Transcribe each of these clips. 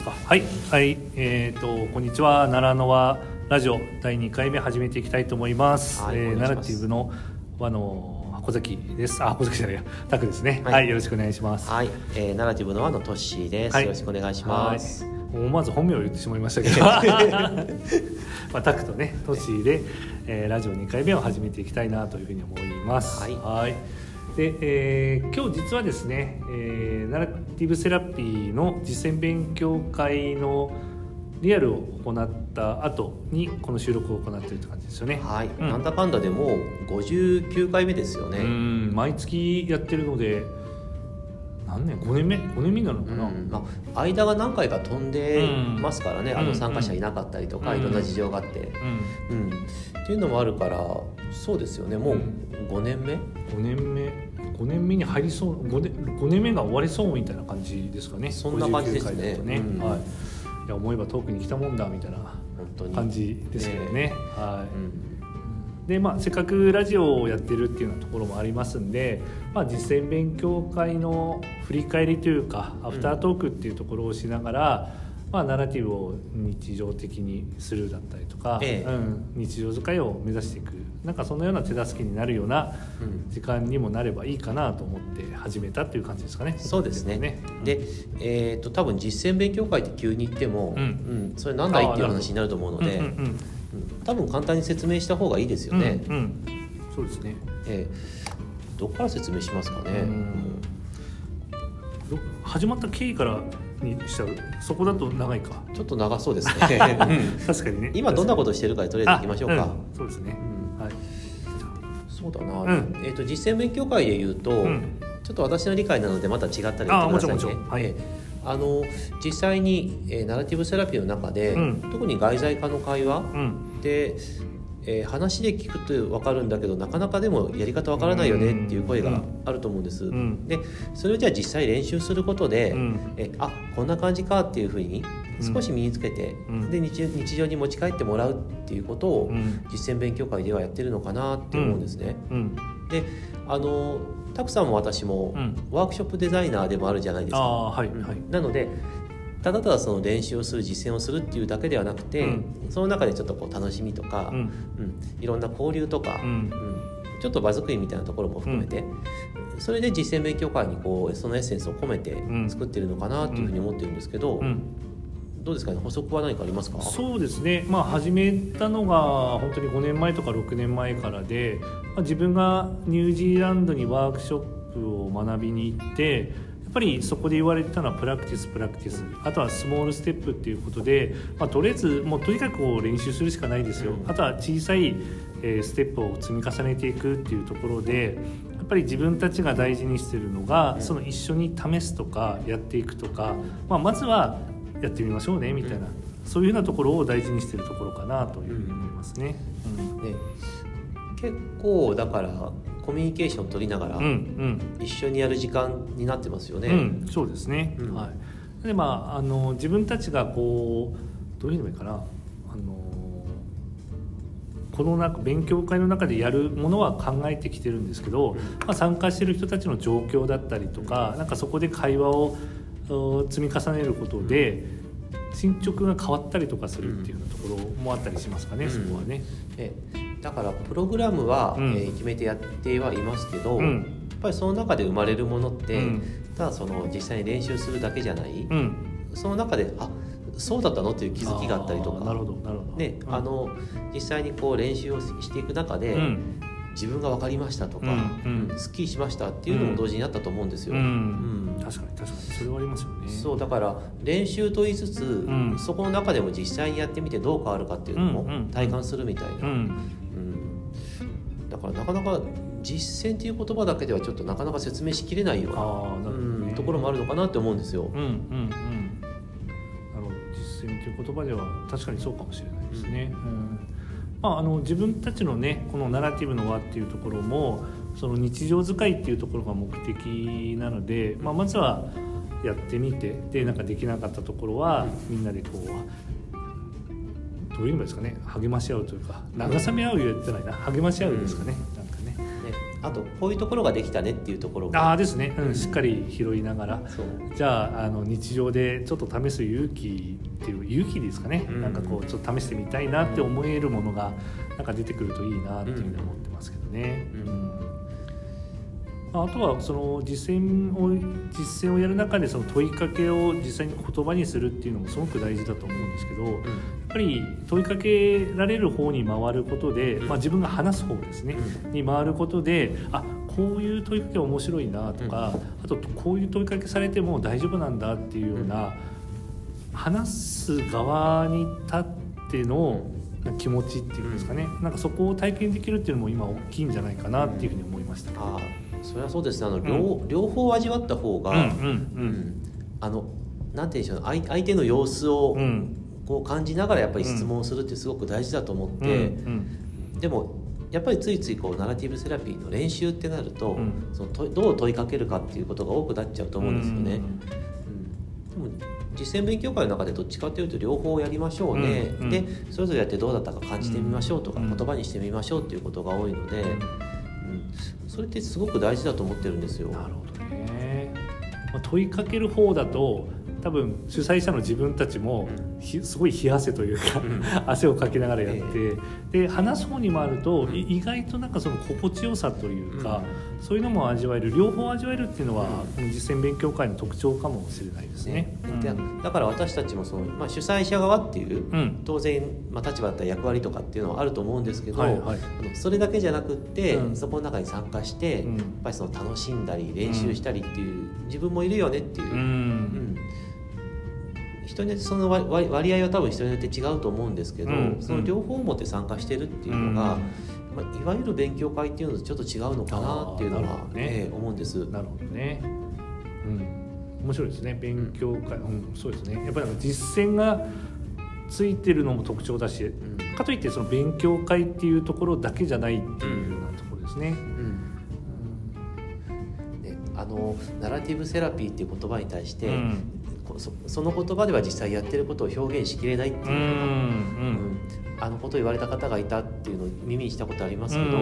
ますか？はいはいえっ、ー、とこんにちは。奈良の輪ラジオ第2回目始めていきたいと思います、はい、えー、ナラティブの輪の箱崎です。あ箱崎じゃないや。タクですね、はい、はい、よろしくお願いします。はい、えー、ナラティブの輪のトッシーです、はい、よろしくお願いします。思わず本名を言ってしまいましたけど。まあ、タクとねトッシーで、えー、ラジオ2回目を始めていきたいなというふうに思います。はいで、えー、今日実はですね、えー、ナラティブセラピーの実践勉強会のリアルを行った後にこの収録を行っているって感じですよね。はい、うん、なんだかんだでもう59回目ですよね。うん。毎月やってるので何年？5年目？5年目になるのかな、うん、まあ、間が何回か飛んでますからね、うん、あの参加者いなかったりとか、いろんな事情があって、うん。っていうのもあるからそうですよね。もう5年目、5年目？5年目に入りそう 5, 年5年目が終わりそうみたいな感じですかね。そんな感じですね。ね、はい。いや思えば遠くに来たもんだみたいな感じですけどね、ね、はい、うんでまあ、せっかくラジオをやってるっていうようなところもありますんで、まあ、実践勉強会の振り返りというかアフタートークっていうところをしながら、まあ、ナラティブを日常的にするだったりとか、ええ、うん、日常使いを目指していくなんかそのような手助けになるような時間にもなればいいかなと思って始めたっていう感じですかね。そうですね。ね。で、えっ、ー、と多分実践勉強会って急に言っても、うん、うん、それなんだいっていう話になると思うので、うんうんうん多分簡単に説明した方がいいですよね。うん、うん、そうですね。えー、どこから説明しますかね。始まった経緯からにしちゃう？そこだと長いか。ちょっと長そうですね。確かにね。今どんなことしてるかとりあえずいきましょうか、うん、そうですね、うん、はい。そうだな、うん、えーと、実践勉強会でいうと、ちょっと私の理解なのでまた違ったり言ってくださいね。はい、あの実際に、えー、ナラティブセラピーの中で、特に外在化の会話、でえー、話で聞くと分かるんだけどなかなかでもやり方分からないよねっていう声があると思うんです。うん、でそれをじゃあ実際練習することで、うん、えあこんな感じかっていうふうに少し身につけて、うん、で日日常に持ち帰ってもらうっていうことを実践勉強会ではやってるのかなって思うんですね。であのたくさんも私もワークショップデザイナーでもあるじゃないですか。はいはい、なのでただただその練習をする実践をするっていうだけではなくて、うん、その中でちょっとこう楽しみとか、うん、うん、いろんな交流とか、うん、ちょっと場作りみたいなところも含めて、それで実践勉強会にこうそのエッセンスを込めて作ってるのかなっていうふうに思ってるんですけど。どうですかね？補足は何かありますか？そうですね、まあ、始めたのが本当に5年前とか6年前からで、まあ、自分がニュージーランドにワークショップを学びに行ってやっぱりそこで言われてたのは practice practice。あとはスモールステップっていうことで、まあ、とりあえずもうとにかく練習するしかないですよ。あとは小さいステップを積み重ねていくっていうところでやっぱり自分たちが大事にしてるのがその一緒に試すとかやっていくとか、まあ、まずはやってみましょうねみたいな、そういうようなところを大事にしてるところかなというふうに思いますね。うん、ね結構だからコミュニケーション取りながら、一緒にやる時間になってますよね。うん、そうですね、うん、はい、でまああの自分たちがこうどういうのがいいかな。あのこの中勉強会の中でやるものは考えてきてるんですけど、まあ、参加してる人たちの状況だったりとかなんかそこで会話を積み重ねることで進捗が変わったりとかするっていうようなところもあったりしますかね、うん、そこはね。えだからプログラムは、うん、えー、決めてやってはいますけど、うん、やっぱりその中で生まれるものって、うん、ただその実際に練習するだけじゃない、その中であそうだったのっていう気づきがあったりとか。なるほどなるほど、ねあの実際にこう練習をしていく中で、自分が分かりましたとか、うんうん、すっきりしましたっていうのも同時にあったと思うんですよ。うん。うん、確かに確かに。それはありますよね。そうだから練習と言いつつ、うん、そこの中でも実際にやってみてどう変わるかっていうのも体感するみたいな。からなかなか実践っていう言葉だけではちょっとなかなか説明しきれないような、ね、ところもあるのかなって思うんですよ。うんうんうん、なるほど。実践という言葉では確かにそうかもしれないですね。うん。まあ、あの自分たちのねこのナラティブの輪っていうところもその日常使いっていうところが目的なので、まあ、まずはやってみてでなんかできなかったところはみんなでこういうのですかね。励まし合うというか慰め合う言ってないな。励まし合うですかね、うん、なんかね。ね。あとこういうところができたねっていうところああですね、うん、しっかり拾いながら。じゃああの日常でちょっと試す勇気っていう勇気ですかね、うん、なんかこうちょっと試してみたいなって思えるものがなんか出てくるといいなっていうふうに思ってますけどね。うんあとはその実践を実践をやる中でその問いかけを実際に言葉にするっていうのもすごく大事だと思うんですけど、うん、やっぱり問いかけられる方に回ることで、うん、まあ、自分が話す方ですね、うん、に回ることであこういう問いかけ面白いなとか、あとこういう問いかけされても大丈夫なんだっていうような、話す側に立っての気持ちっていうんですかね、なんかそこを体験できるっていうのも今大きいんじゃないかなっていうふうに思いました。それはそうですね。あの両うん、両方味わった方が、うんうんうん、あのなんて言うんでしょう相手の様子をこう感じながらやっぱり質問するってすごく大事だと思って、うんでもやっぱりついついこうナラティブセラピーの練習ってなると、そのどう問いかけるかっていうことが多くなっちゃうと思うんですよね。うんでも実践勉強会の中でどっちかというと両方やりましょうね、でそれぞれやってどうだったか感じてみましょうとか、言葉にしてみましょうっていうことが多いので。それってすごく大事だと思ってるんですよ。なるほどね、まあ、問いかける方だと多分主催者の自分たちもひすごい冷や汗というか、うん、汗をかきながらやって、えー、で話す方に回ると、うん、意外となんかその心地よさというか、うん、そういうのも味わえる。両方味わえるっていうのは、この実践勉強会の特徴かもしれないですね。ね。だから私たちもその、まあ、主催者側っていう、当然、まあ、立場だったら役割とかっていうのはあると思うんですけど、はいはい、それだけじゃなくって、そこの中に参加して、やっぱりその楽しんだり練習したりっていう、自分もいるよねっていう。うん人によってその割合は多分人によって違うと思うんですけど、うん、その両方を持って参加してるっていうのが、まあ、いわゆる勉強会っていうのとちょっと違うのかなっていうのは、ね。えー、思うんです。なるほどね、うん。面白いですね。勉強会、うん、そうですね。やっぱり実践がついてるのも特徴だし、うん、かといってその勉強会っていうところだけじゃないっていうようなところですね。あのナラティブセラピーっていう言葉に対して、うん、そその言葉では実際やってることを表現しきれないっていう。のが、うん、あのことを言われた方がいたっていうのを耳にしたことありますけど、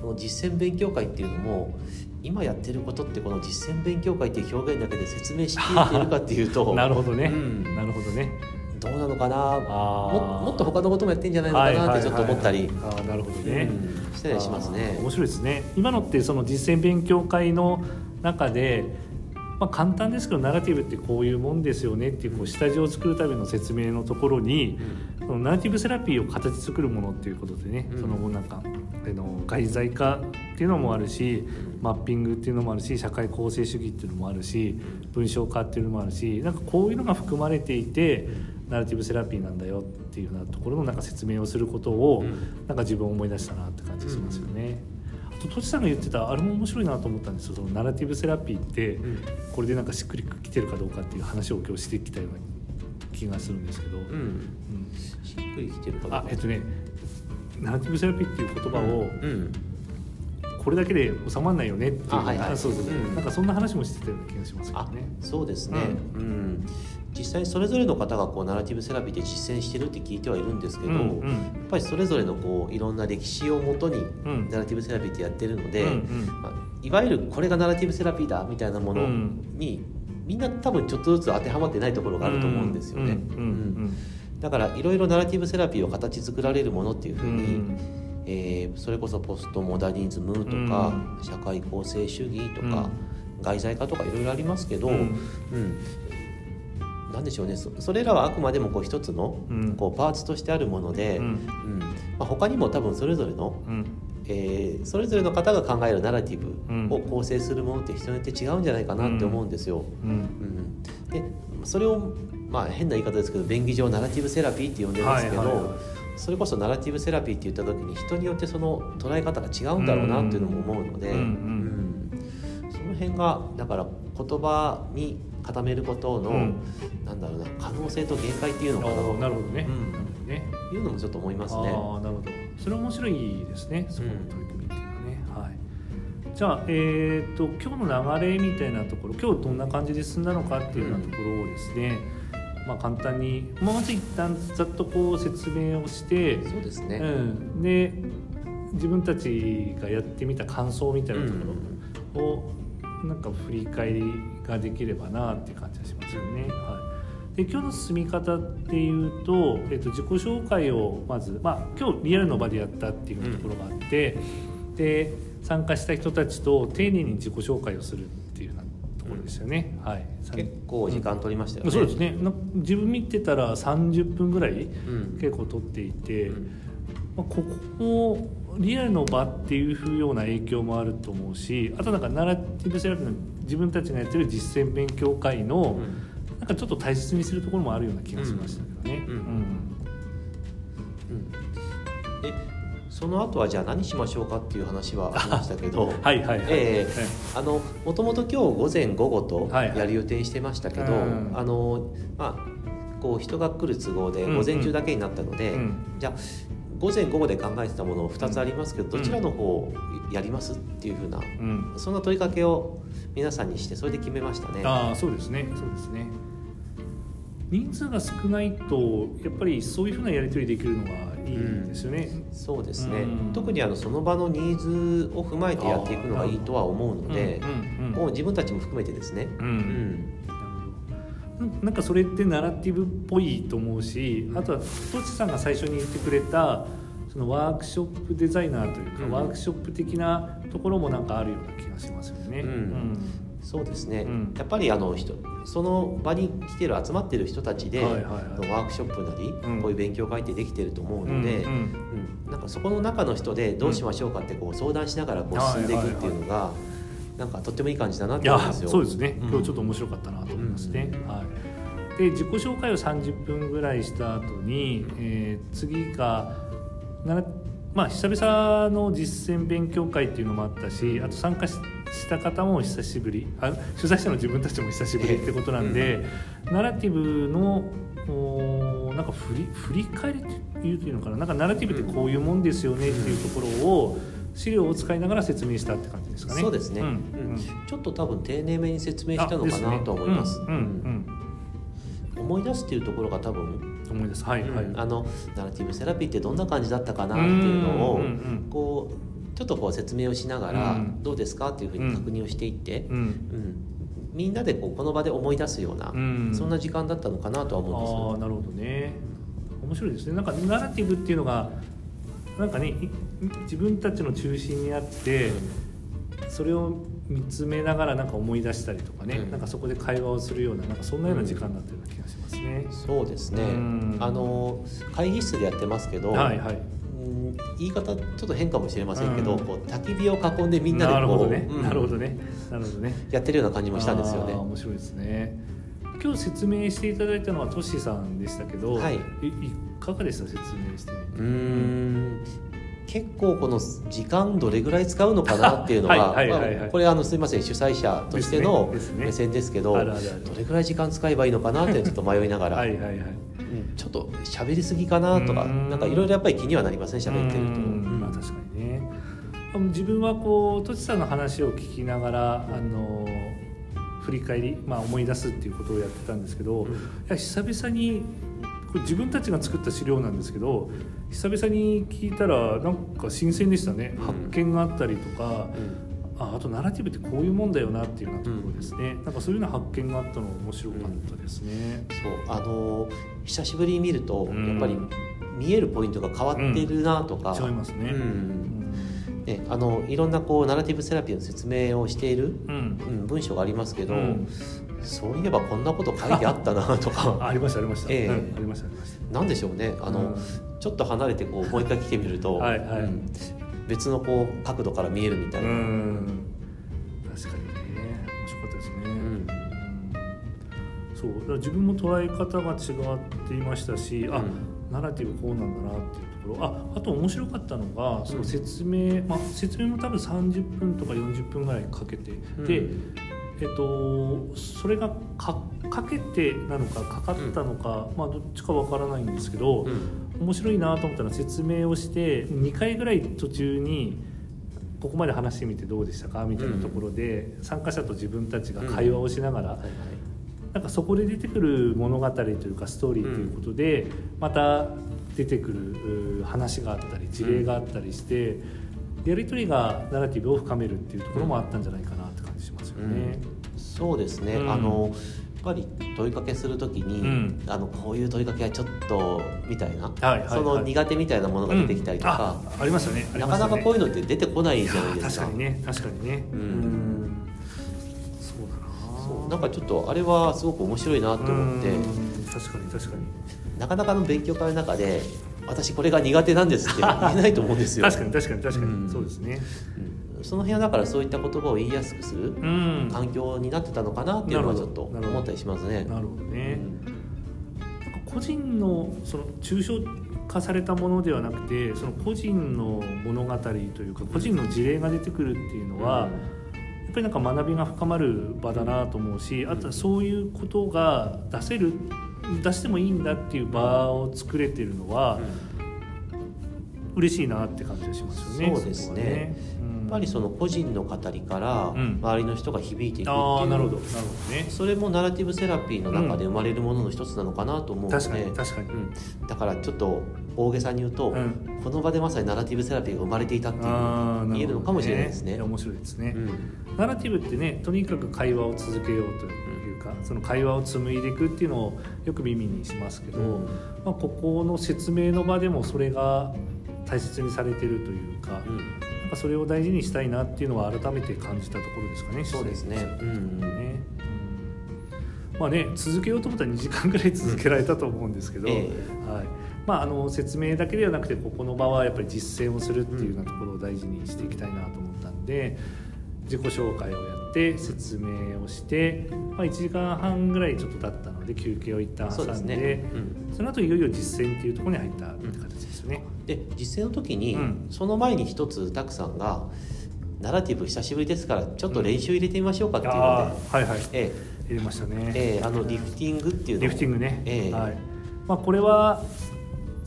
この実践勉強会っていうのも今やってることってこの実践勉強会っていう表現だけで説明しきれているかっていうと なるほどね、なるほどね。どうなのかな？ももっと他のこともやってんじゃないのかなってちょっと思ったり、あなるほどね、うん、したりしますね。面白いですね。今のってその実践勉強会の中でまあ、簡単ですけどナラティブってこういうもんですよねっていうこう下地を作るための説明のところに、うん、そのナラティブセラピーを形作るものっていうことでね、うん、そのなんかあの外在化っていうのもあるしマッピングっていうのもあるし社会構成主義っていうのもあるし文章化っていうのもあるしなんかこういうのが含まれていてナラティブセラピーなんだよっていうようなところのなんか説明をすることを、なんか自分思い出したなって感じしますよね。ととちさんが言ってたあれも面白いなと思ったんですよ。そのナラティブセラピーって、これでなんかしっくりきてるかどうかっていう話を今日してきたような気がするんですけど、うん。うん、しっくりきてるかどうか。あえっとねナラティブセラピーっていう言葉を、うん。これだけで収まらないよねっていう、なん。かそんな話もしてたような気がしますけどね。そうですね、うん、うん、実際それぞれの方がこうナラティブセラピーで実践してるって聞いてはいるんですけど、うんうん、やっぱりそれぞれのこういろんな歴史をもとにナラティブセラピーってやってるので、うんうん、まあ、いわゆるこれがナラティブセラピーだみたいなものに、みんな多分ちょっとずつ当てはまってないところがあると思うんですよね。だからいろいろナラティブセラピーを形作られるものっていうふうに、えー、それこそポストモダニズムとか、社会構成主義とか、外在化とかいろいろありますけど、うん。なんでしょうね。それらはあくまでもこう一つのこうパーツとしてあるもので、うん。うん。まあ、他にも多分それぞれの、うん、えー、それぞれの方が考えるナラティブを構成するものって人によって違うんじゃないかなって思うんですよ。うん、うん、でそれをまあ変な言い方ですけど便宜上ナラティブセラピーって呼んでますけど、はいはいはい、それこそナラティブセラピーって言った時に人によってその捉え方が違うんだろうなっていうのも思うので、うん、うん、その辺がだから言葉に固めることの、うん、なんだろうな可能性と限界っていうのかな。なるほどね,、うん、ね。いうのもちょっと思いますね。あなるほど。それ面白いですねそこの取り組みっていうのはね、うん、はい。じゃあ、えーと、今日の流れみたいなところ今日どんな感じで進んだのかっていうようなところをですね、まあ、簡単に、まあ、まず一旦ざっとこう説明をしてそうですね、うん、で自分たちがやってみた感想みたいなところ。をなんか振り返りができればなっていう感じがしますよね。はい。で今日の進み方っていうと、えっと、自己紹介をまず、まあ、今日リアルの場でやったっていうところがあって、うん、で参加した人たちと丁寧に自己紹介をするっていうようなところでしたよね、はい、結構時間取りましたよね、そうですね。自分見てたら30分ぐらい結構取っていて、うん、まあ、ここもリアルの場っていうような影響もあると思うしあとなんかナラティブセラピーの自分たちがやってる実践勉強会の、うん。なんかちょっと大切にするところもあるような気がしましたけどね。うん、うん。うん、その後はじゃあ何しましょうかっていう話はありましたけど。はいはいはい、えー、あのもともと今日午前午後とやる予定してましたけど、はいはい、あのまあこう人が来る都合で午前中だけになったので、うんうん、じゃあ午前午後で考えてたもの2つありますけど、どちらの方やりますっていうふうな、うん、そんな問いかけを皆さんにしてそれで決めましたね。あそうですね。そうですね。人数が少ないとやっぱりそういうふうなやり取りできるのがいいですよね。うん、そうですね、うん、特にあのその場のニーズを踏まえてやっていくのがいいとは思うので、もう自分たちも含めてですね。うんなんかそれってナラティブっぽいと思うしあとはとちさんが最初に言ってくれたそのワークショップデザイナーというか、うん、ワークショップ的なところもなんかあるような気がしますよね。うん、うん。そうですね、うん、やっぱりあの人その場に来てる集まってる人たちで、はいはいはい、ワークショップなり、うん、こういう勉強会ってできてると思うので、うん、うん、なんかそこの中の人でどうしましょうかってこう相談しながらこう進んでいくっていうのが、なんかとってもいい感じだなと思いますよ。そうですね。今日ちょっと面白かったなと思いますね。はい、で自己紹介を30分ぐらいした後に、えー、次がまあ久々の実践勉強会っていうのもあったしあと参加した方も久しぶり。あ取材したの自分たちも久しぶりってことなんで、うん、ナラティブのなんか振り振り返りっていうというのかな。なんかナラティブってこういうもんですよねっていうところを資料を使いながら説明したって感じですかね。そうですね、うん。うん、ちょっと多分丁寧めに説明したのかなと思います。思い出すっていうところが多分思い出す。はい、はい、あのナラティブセラピーってどんな感じだったかなっていうのをこうちょっとこう説明をしながらどうですかっていうふうに確認をしていって、うん、うん、みんなでこうこの場で思い出すような、うん、そんな時間だったのかなとは思うんですよ。あなるほどね。面白いですね。なんかナラティブっていうのがなんかね自分たちの中心にあってそれを見つめながらなんか思い出したりとかね、うん、なんかそこで会話をするようななんかそんなような時間だったような気がしますね。うん、そうですね、あの会議室でやってますけど、はいはい、言い方ちょっと変かもしれませんけど、こう焚き火を囲んでみんなでこうなるほどね、なるほどね。なるほどね。やってるような感じもしたんですよね。面白いですね今日説明していただいたのはトシさんでしたけど、はい、いかがでした説明して。うん。結構この時間どれぐらい使うのかなっていうのはこれあのすみません主催者としての目線ですけどどれぐらい時間使えばいいのかなってちょっと迷いながら ちょっと喋りすぎかなとかなんかいろいろやっぱり気にはなりません？喋ってると。まあ確かにね。自分はこうとちさんの話を聞きながらあの振り返り、まあ、思い出すっていうことをやってたんですけど、うん、いや久々にこれ自分たちが作った資料なんですけど久々に聞いたらなんか新鮮でしたね、うん、発見があったりとか、うん、ああとナラティブってこういうもんだよなっていうようなところですね、うん、なんかそういうような発見があったのが面白かったですね。そう。あの久しぶりに見ると、やっぱり見えるポイントが変わってるなとか、違いますね、ね、あのいろんなこうナラティブセラピーの説明をしている、うん、文章がありますけど、そういえばこんなこと書いてあったなとか。ありましたありました、ええ、ありましたありました。なんでしょうね。あの、うん、ちょっと離れてこうもう一回来てみるとはい、はい。うん、別のこう角度から見えるみたいな。確かにね。面白かったですね、うん、そう。自分も捉え方が違っていましたしあ、ナラティブこうなんだなっていうところああと面白かったのがその説明、まあ、説明も多分30分とか40分ぐらいかけて、でえっと、それがかかけてなのかかかったのか、うん、まあどっちかわからないんですけど、うん、面白いなと思ったら説明をして2回ぐらい途中にここまで話してみてどうでしたか？みたいなところで、うん、参加者と自分たちが会話をしながら、なんかそこで出てくる物語というかストーリーということで、また出てくる話があったり事例があったりして、うん、やり取りがナラティブを深めるっていうところもあったんじゃないかなって感じしますよね。うん、そうですね、あのぱり問いかけするときに、うん、あのこういう問いかけはちょっとみたいな、はいはいはい、その苦手みたいなものが出てきたりとか、うん、ありましたね。なかなかこういうのって出てこないじゃないですか。確かにね確かにね。うん。そうだな。そうなんかちょっとあれはすごく面白いなと思って。確かに確かになかなかの勉強会の中で私これが苦手なんですって言えないと思うんですよ。確かに確かに確かに、うん、そうですね、うん。その辺はだからそういった言葉を言いやすくする環境になってたのかなっていうのはちょっと思ったりしますね。なるほどね、なんか個人のその抽象化されたものではなくてその個人の物語というか個人の事例が出てくるっていうのは、やっぱりなんか学びが深まる場だなと思うしあとはそういうことが出せる出してもいいんだっていう場を作れてるのは、嬉しいなって感じがしますよね。そうですね。ぱりその個人の語りから周りの人が響いていくっていう、うん、なるほど。なるほど、ね、それもナラティブセラピーの中で生まれるものの一つなのかなと思うので、確かに確かに、うん、だからちょっと大げさに言うと、うん、この場でまさにナラティブセラピーが生まれていたっていう言えるのかもしれないですね。ね面白いですね、ナラティブってねとにかく会話を続けようというかその会話を紡いでいくっていうのをよく耳にしますけど、まあ、ここの説明の場でもそれが大切にされてるというか、うん、なんかそれを大事にしたいなっていうのは改めて感じたところですかね。そうですね。うん、ね。まあね続けようと思ったら2時間ぐらい続けられたと思うんですけど、えー、はい。まああの説明だけではなくてここの場はやっぱり実践をするっていうようなところを大事にしていきたいなと思ったんで。自己紹介をやって説明をして、まあ、1時間半ぐらいちょっと経ったので休憩を一旦挟んでそ、ね。うん、その後いよいよ実践っていうところに入ったって形ですね。で実践の時に、うん、その前に一つたくさんが「ナラティブ久しぶりですからちょっと練習入れてみましょうか」っていうので、うん、はいはい、え入れましたね、えー、あのリフティングっていうのリフティングね、えー、はい。まあ、これは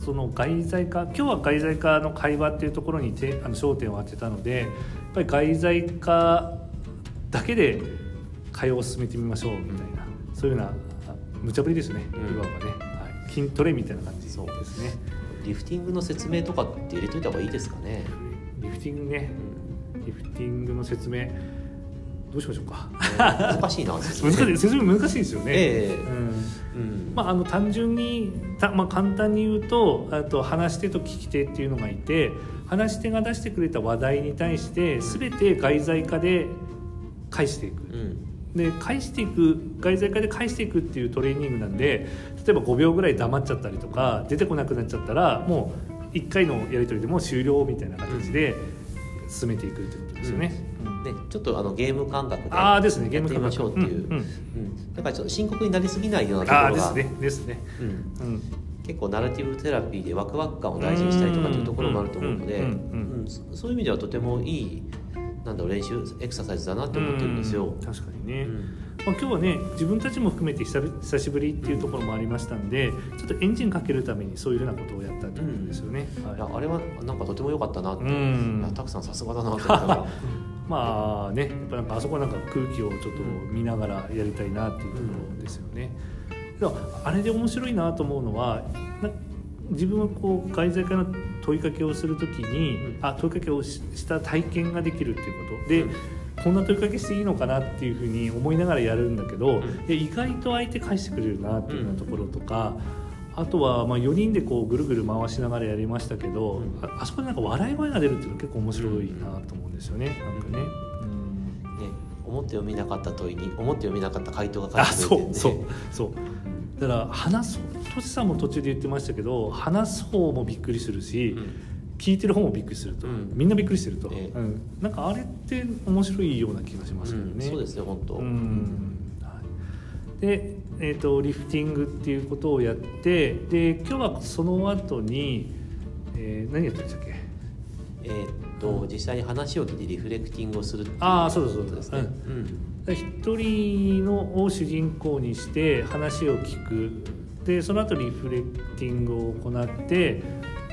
その外在化今日は外在化の会話っていうところにてあの焦点を当てたのでぱり外在化だけで会話を進めてみましょうみたいな、うん、そういうような無茶ぶりですね、いわばね、はい、筋トレみたいな感じ。ですね。リフティングの説明とかって入れといた方がいいですかね。リフティングね、うん、リフティングの説明どうしましょうか、難しいな説明難しい。説明難しいですよね、えー、うん。まあ、あの単純にた、まあ、簡単に言うとあと話し手と聞き手っていうのがいて話し手が出してくれた話題に対して全て外在化で返していく、うん、で返していく外在化で返していくっていうトレーニングなんで例えば5秒ぐらい黙っちゃったりとか出てこなくなっちゃったらもう1回のやり取りでも終了みたいな形で進めていくってことですよね。でちょっとあのゲーム感覚であですねゲーム感覚。ましょうっていう、うんうん、だからちょっと深刻になりすぎないようなところがですねですね、うん。結構ナラティブテラピーでワクワク感を大事にしたりとかっていうところもあると思うのでそういう意味ではとてもいいなんだろう練習エクササイズだなって思ってるんですよ。確かにね、うん、まあ、今日はね自分たちも含めて久しぶりっていうところもありましたんでちょっとエンジンかけるためにそういうふうなことをやったってことですよね。うん。はい、あれはなんかとても良かったなって、うん、たくさんさすがだなって思った まあねやっぱなんかあそこなんか空気をちょっと見ながらやりたいなっていうところですよね。うん、あれで面白いなと思うのは自分はこう外在から問いかけをするときに、うん、あ問いかけをした体験ができるっていうことで、うん、こんな問いかけしていいのかなっていうふうに思いながらやるんだけど、うん、意外と相手返してくれるなっていうようなところとか。あとはまあ4人でこうぐるぐる回しながらやりましたけど、ああそこでなんか笑い声が出るっていうのは結構面白いなと思うんですよね。なんかね。ね思って読みなかった問いに思って読みなかった回答が返ってくるね、そうそうそう。だから話そうとしさんも途中で言ってましたけど話す方もびっくりするし、うん、聞いてる方もびっくりすると、うん、みんなびっくりしてると、ええ、うん、なんかあれって面白いような気がしますけどね、そうですね本当、で、えーと、リフティングっていうことをやってで今日はその後に、えー、何やったんでしたっけ？えー、っと実際に話を聞いてリフレクティングをするああそうですそうですね、うん。一人のを主人公にして話を聞く。でその後リフレクティングを行って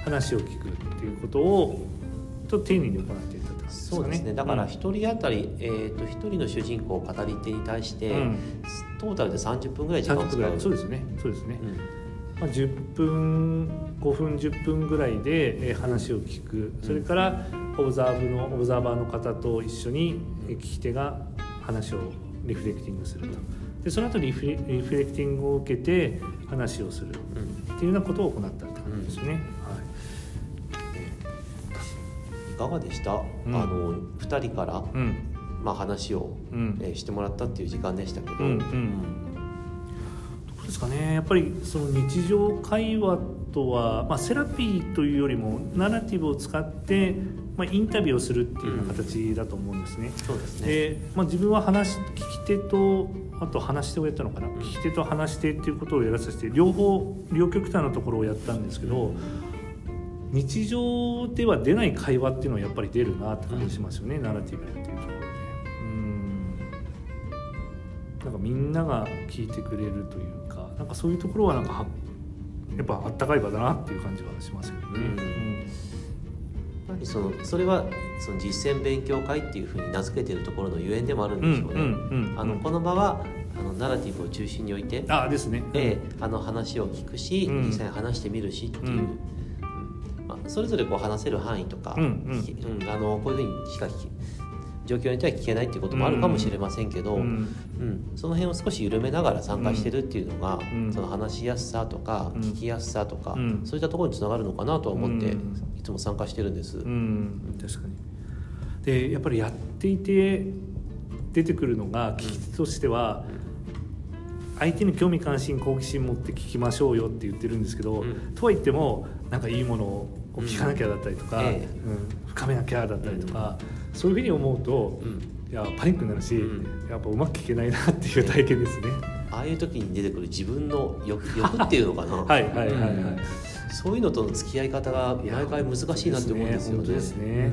話を聞くっていうことをと丁寧に行ってね、そうですね。だから一人当たり、うん、えーと、一人の主人公語り手に対して、うん、トータルで30分ぐらい時間を使う。そうですね。そうですね、まあ、10分5分10分ぐらいで話を聞く。それからオブザーブのオブザーバーの方と一緒に聞き手が話をリフレクティングすると。でその後リフレリフレクティングを受けて話をする。っていうようなことを行ったって感じですね。いかがでした、うん、あの2人から、うん、まあ、話を、うん、えー、してもらったっていう時間でしたけど、うんうん。ですかね？やっぱりその日常会話とは、まあ、セラピーというよりもナラティブを使って、まあ、インタビューをするっていうような形だと思うんですね。そうですね。で、まあ、自分は話聞き手とあと話し手をやったのかな、聞き手と話し手っていうことをやらさせて両方両極端なところをやったんですけど、日常では出ない会話っていうのはやっぱり出るなって感じしますよね、ナラティブっていうところで。うん。なんかみんなが聞いてくれるというなんかそういうところはなんかやっぱあったかい場だなっていう感じはしますよね。うん、そのそれはその実践勉強会っていうふうに名付けてるところのゆえんでもあるんでしょうね。あのこの場はあのナラティブを中心に置いてあですね、えー、あの話を聞くし、うん、実際に話してみるしっていう、うんまあ、それぞれこう話せる範囲とか、うん、うん、あのこういうふうにしか聞状況によっては聞けないっていうこともあるかもしれませんけど、うん、うん、その辺を少し緩めながら参加してるっていうのが、うん、その話しやすさとか聞きやすさとか、そういったところにつながるのかなと思って、いつも参加してるんです。確かに。でやっぱりやっていて出てくるのが聞き手としては、相手に興味関心好奇心持って聞きましょうよって言ってるんですけど、とは言ってもなんかいいものを聞かなきゃだったりとか、うん。深めなきゃだったりとか、そういうふうに思うと、いやパニックになるし、やっぱうまく聞けないなっていう体験ですね。ああいう時に出てくる自分の欲欲っていうのかな。はいはいはいはい、そういうのとの付き合い方が毎回難しいなって思うんですよね。ですね。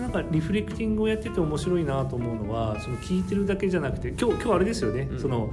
なんかリフレクティングをやってて面白いなと思うのはその聞いてるだけじゃなくて今日今日あれですよね、うん、その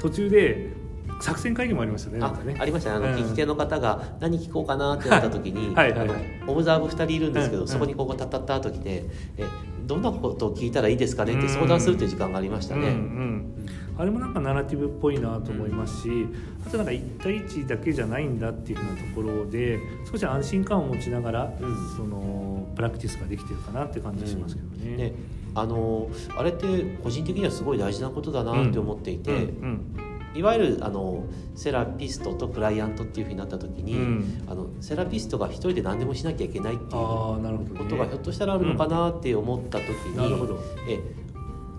途中で作戦会議もありましたね。あね。ありましたね。あの、聞き手の方が何聞こうかなってなった時に、はい。はい。はい、オブザーブ2人いるんですけど、うん、そこにここたったったと来て、えどんなことを聞いたらいいですかねって相談するという時間がありましたね。うん。うん、あれもなんかナラティブっぽいなと思いますし、あとなんか1対1だけじゃないんだっていうふうなところで少し安心感を持ちながら、そのプラクティスができてるかなって感じしますけどね。ね。あのあれって個人的にはすごい大事なことだなって思っていて、うんいわゆるあのセラピストとクライアントっていうふうになった時に、うん、あのセラピストが一人で何でもしなきゃいけないっていうことがひょっとしたらあるのかなって思った時に、うん、え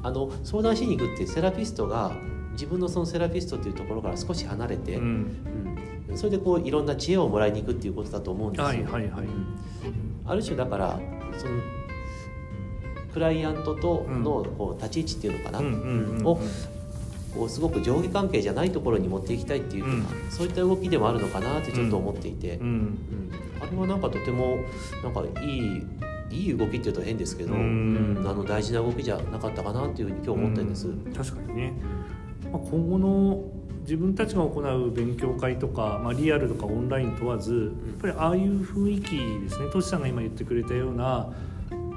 あの相談しに行くってセラピストが自分のそのセラピストっていうところから少し離れて、うん、うん、それでこういろんな知恵をもらいに行くっていうことだと思うんですよ。はいはいはい、ある種だからそのクライアントとのこう立ち位置っていうのかな、をこうすごく上下関係じゃないところに持っていきたいっていうか、うん、そういった動きでもあるのかなってちょっと思っていて、うん、うん、あれはなんかとてもなんかいいいい動きっていうと変ですけど、うん、あの大事な動きじゃなかったかなっていうふうに今日思ったんです。確かにね、まあ、今後の自分たちが行う勉強会とか、まあ、リアルとかオンライン問わずやっぱりああいう雰囲気ですね。トシさんが今言ってくれたような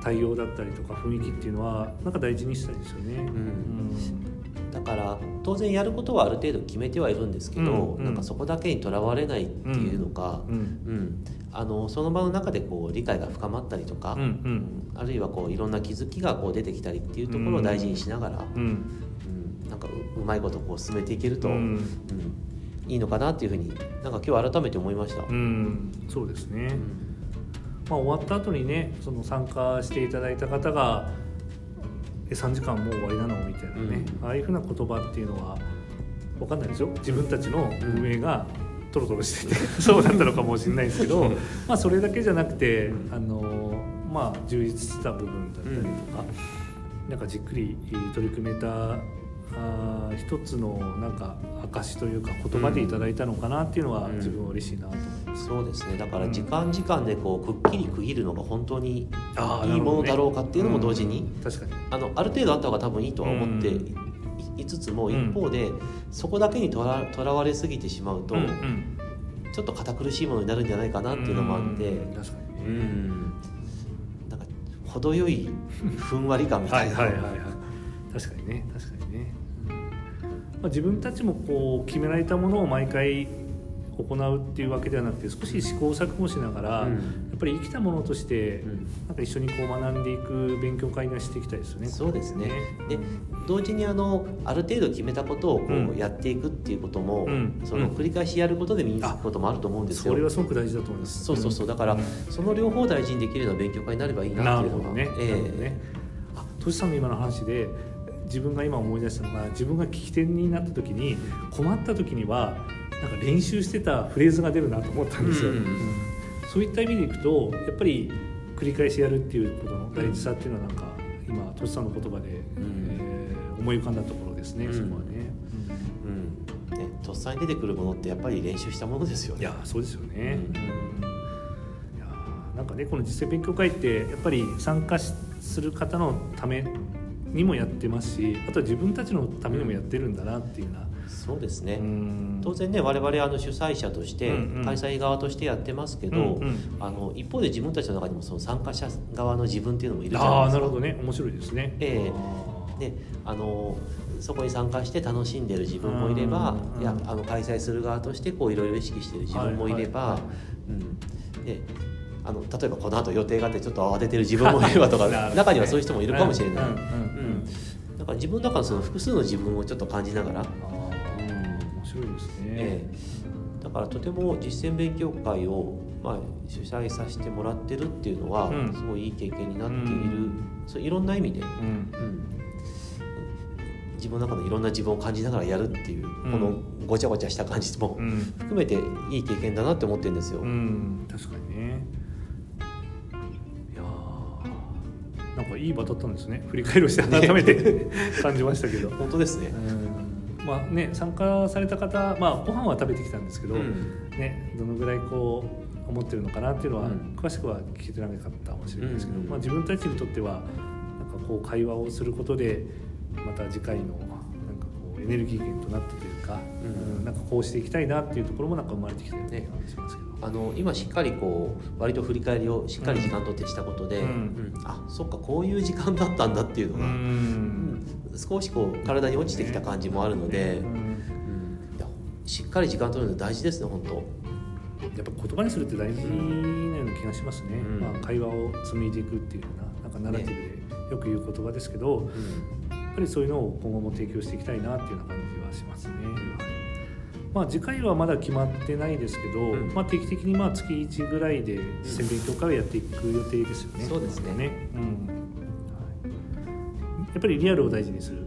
対応だったりとか雰囲気っていうのはなんか大事にしたいですよね。うんだから当然やることはある程度決めてはいるんですけど、うんうん、なんかそこだけにとらわれないっていうのか、うん、うん、あのその場の中でこう理解が深まったりとか、うんうん、あるいはこういろんな気づきがこう出てきたりっていうところを大事にしながら、うん、うん、なんかうまいことこう進めていけると、うん。いいのかなっていうふうになんか今日改めて思いました。そうですね、まあ、終わった後にねその参加していただいた方がえ3時間もう終わりなのみたいなね、うん、ああいうふうな言葉っていうのは分かんないですよ自分たちの運営がトロトロしてて そうだったのかもしれないですけどまあそれだけじゃなくてあのまあ充実した部分だったりとか、うん、なんかじっくり取り組めたあ一つのなんか証というか言葉でいただいたのかなっていうのは自分は嬉しいなと思います、うん、そうですね。だから時間時間でこうくっきり区切るのが本当にいいものだろうかっていうのも同時に、ねうん、確かに。あのある程度あった方が多分いいとは思っていつつも一方で、そこだけにとらとらわれすぎてしまうと、ちょっと堅苦しいものになるんじゃないかなっていうのもあって、確かに、うん、なんか程よいふんわり感みたいな。はいはいはいはい。確かにね確かにね。まあ、自分たちもこう決められたものを毎回行うっていうわけではなくて少し試行錯誤しながら、うん、やっぱり生きたものとして、なんか一緒にこう学んでいく勉強会がしていきたいですよね。そうですねで同時にあのある程度決めたことをこうやっていくっていうことも、うん、その繰り返しやることで身につくこともあると思うんですよ。それはすごく大事だと思います。そうそうそうだから、その両方大事にできるような勉強会になればいいなっていうのが。ね、えー、ね。あ、トシさんの今の話で。自分が今思い出したのが自分が聞き手になった時に困った時にはなんか練習してたフレーズが出るなと思ったんですよ。うんうんうん、そういった意味でいくとやっぱり繰り返しやるっていうことの大事さっていうのはなんか今としさんの言葉で、うん、えー、思い浮かんだところですね、うん、そこはね。うん、ねとっさに出てくるものってやっぱり練習したものですよね。いやそうですよね。うん、いやなんかねこの実践勉強会ってやっぱり参加する方のためにもやってますしあとは自分たちのためにもやってるんだなっていうなそうですね。当然ね我々あの主催者として開催側としてやってますけど、うんうん、あの一方で自分たちの中にもその参加者側の自分っていうのもいるじゃないですか。あなるほどね。面白いですね。えー、であのそこに参加して楽しんでる自分もいれば、いやあの開催する側としてこういろいろ意識してる自分もいれば、はいはい。はい、うん、であの例えばこの後予定があってちょっと慌ててる自分もいればとか 中にはそういう人もいるかもしれない。うん、だから自分の中のその複数の自分をちょっと感じながら。白いですね、ええ、だからとても実践勉強会を、まあ、主催させてもらってるっていうのは、うん、すごいいい経験になっている、うん、そういろんな意味で、うん、自分の中のいろんな自分を感じながらやるっていう、このごちゃごちゃした感じも含めていい経験だなって思ってるんですよ。確かにね。いやなんかいい場だったんですね。振り返るして改めて 感じましたけど。本当ですね、まあね、参加された方、まあ、ご飯は食べてきたんですけど、うん、ね、どのぐらいこう思ってるのかなっていうのは、詳しくは聞いてなかったかもしれないですけど、まあ、自分たちにとってはなんかこう会話をすることでまた次回のなんかこうエネルギー源となってというか、うん、なんかこうしていきたいなっていうところもなんか生まれてきたような気がしますけど。あの今しっかりこう割と振り返りをしっかり時間とってしたことで、うん。うん、あそっかこういう時間だったんだっていうのが、うん、少しこう体に落ちてきた感じもあるので、しっかり時間取るの大事ですね本当。やっぱ言葉にするって大事なような気がしますね、まあ、会話を紡いでいくっていうようななんかナラティブでよく言う言葉ですけど、やっぱりそういうのを今後も提供していきたいなっていうような感しますね。まあ、次回はまだ決まってないですけど、うん、まあ、定期的にまあ月1ぐらいで実践勉強会をやっていく予定ですよね。そうですね、ね、うん。やっぱりリアルを大事にする、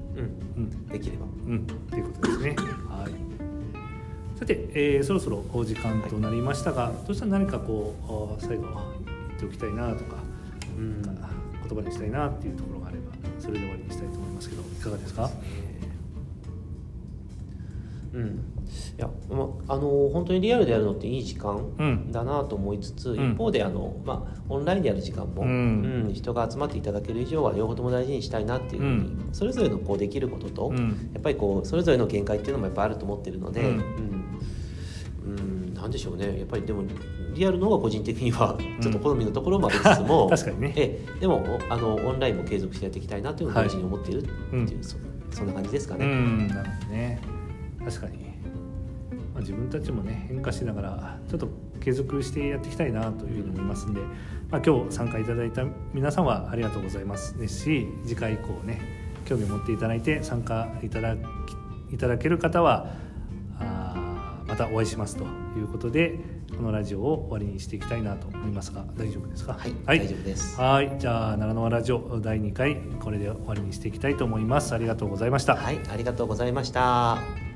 うん、できれば、うん、っていうことですね。はい。さて、えー、そろそろお時間となりましたが、はい、どうしたら何かこう最後言っておきたいなとか、うん、言葉にしたいなっていうところがあればそれで終わりにしたいと思いますけどいかがですか？うん、いや、まあの本当にリアルでやるのっていい時間だなと思いつつ、うん、一方であの、まあ、オンラインでやる時間も、うん、うん、人が集まっていただける以上は両方とも大事にしたいなっていうふうに、ん、それぞれのこうできることと、やっぱりこうそれぞれの限界っていうのもやっぱあると思ってるので、うん。なんでしょうね。やっぱりでもリアルの方が個人的にはちょっと好みのところもありつつも、確かにね。えでもあのオンラインも継続してやっていきたいなというのを同時に思っているっていう、はい、そそんな感じですかね。なるほどね確かに、まあ、自分たちもね変化しながらちょっと継続してやっていきたいなというふうに思いますんで、まあ、今日参加いただいた皆さんはありがとうございますですし次回以降ね興味を持っていただいて参加いただいただける方はあまたお会いしますということでこのラジオを終わりにしていきたいなと思いますが大丈夫ですか？はい、はい、大丈夫です。はい。じゃあ奈良のラジオ第2回これで終わりにしていきたいと思います。ありがとうございました。はいありがとうございました